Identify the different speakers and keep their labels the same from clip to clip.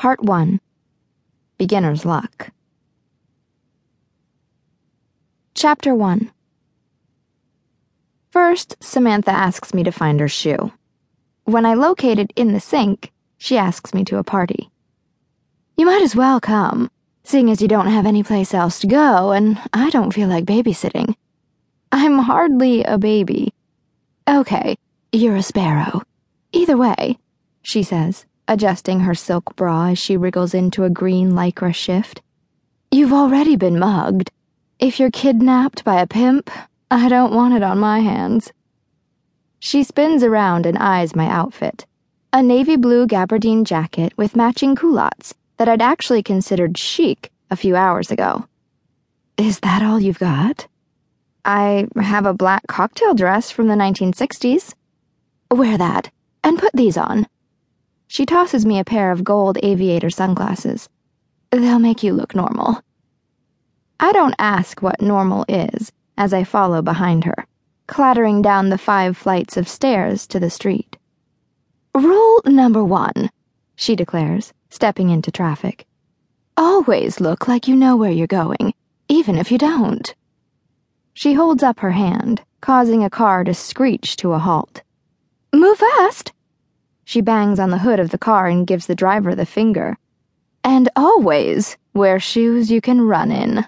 Speaker 1: Part 1 Beginner's Luck. Chapter 1 First, Samantha asks me to find her shoe. When I locate it in the sink, she asks me to a party. You might as well come, seeing as you don't have any place else to go, and I don't feel like babysitting. I'm hardly a baby. Okay, you're a sparrow. Either way, she says, adjusting her silk bra as she wriggles into a green lycra shift. You've already been mugged. If you're kidnapped by a pimp, I don't want it on my hands. She spins around and eyes my outfit a navy blue gabardine jacket with matching culottes that I'd actually considered chic a few hours ago. Is that all you've got? I have a black cocktail dress from the 1960s. Wear that, and put these on. She tosses me a pair of gold aviator sunglasses. They'll make you look normal. I don't ask what normal is as I follow behind her, clattering down the five flights of stairs to the street. Rule number one, she declares, stepping into traffic. Always look like you know where you're going, even if you don't. She holds up her hand, causing a car to screech to a halt. Move fast! She bangs on the hood of the car and gives the driver the finger. And always wear shoes you can run in.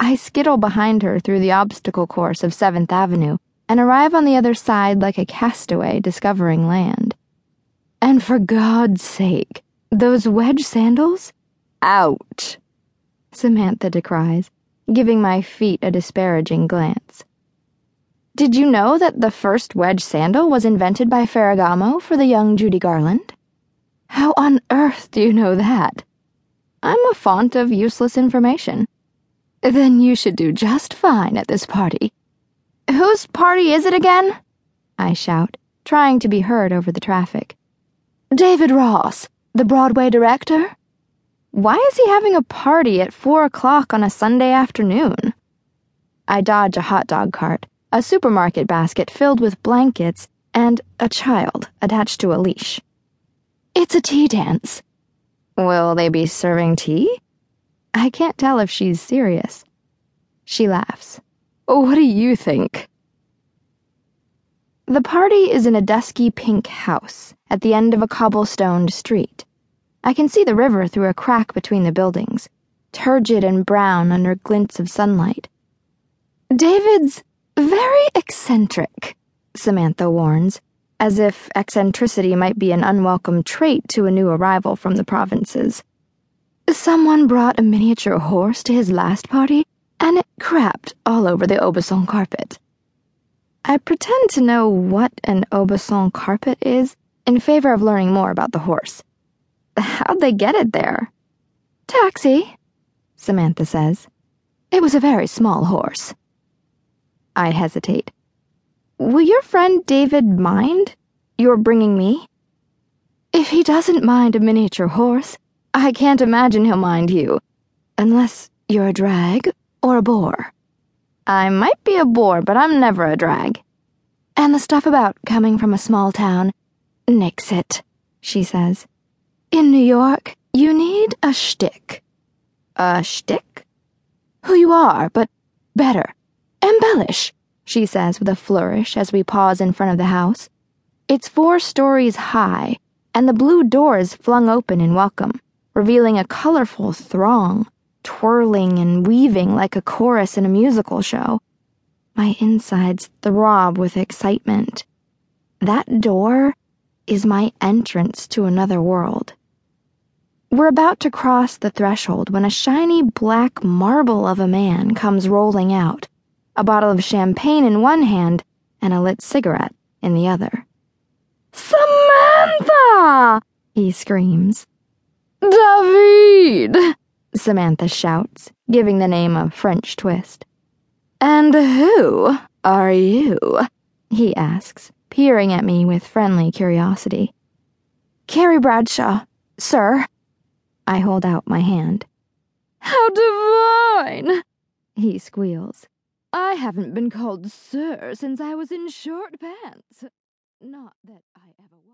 Speaker 1: I skittle behind her through the obstacle course of 7th Avenue and arrive on the other side like a castaway discovering land. And for God's sake, those wedge sandals? Out! Samantha decries, giving my feet a disparaging glance. Did you know that the first wedge sandal was invented by Ferragamo for the young Judy Garland? How on earth do you know that? I'm a font of useless information. Then you should do just fine at this party. Whose party is it again? I shout, trying to be heard over the traffic. David Ross, the Broadway director? Why is he having a party at four o'clock on a Sunday afternoon? I dodge a hot dog cart a supermarket basket filled with blankets, and a child attached to a leash. It's a tea dance. Will they be serving tea? I can't tell if she's serious. She laughs. What do you think? The party is in a dusky pink house at the end of a cobblestoned street. I can see the river through a crack between the buildings, turgid and brown under glints of sunlight. David's very eccentric, Samantha warns, as if eccentricity might be an unwelcome trait to a new arrival from the provinces. Someone brought a miniature horse to his last party, and it crapped all over the Aubusson carpet. I pretend to know what an Aubusson carpet is in favor of learning more about the horse. How'd they get it there? Taxi, Samantha says. It was a very small horse. I hesitate. Will your friend David mind your bringing me? If he doesn't mind a miniature horse, I can't imagine he'll mind you. Unless you're a drag or a bore. I might be a bore, but I'm never a drag. And the stuff about coming from a small town, nix it, she says. In New York, you need a shtick. A shtick? Who you are, but better Embellish, she says with a flourish as we pause in front of the house. It's four stories high, and the blue doors flung open in welcome, revealing a colorful throng, twirling and weaving like a chorus in a musical show. My insides throb with excitement. That door is my entrance to another world. We're about to cross the threshold when a shiny black marble of a man comes rolling out a bottle of champagne in one hand and a lit cigarette in the other. Samantha! he screams. David! Samantha shouts, giving the name a French twist. And who are you? he asks, peering at me with friendly curiosity. Carrie Bradshaw, sir. I hold out my hand. How divine! he squeals. I haven't been called sir since I was in short pants. Not that I ever was.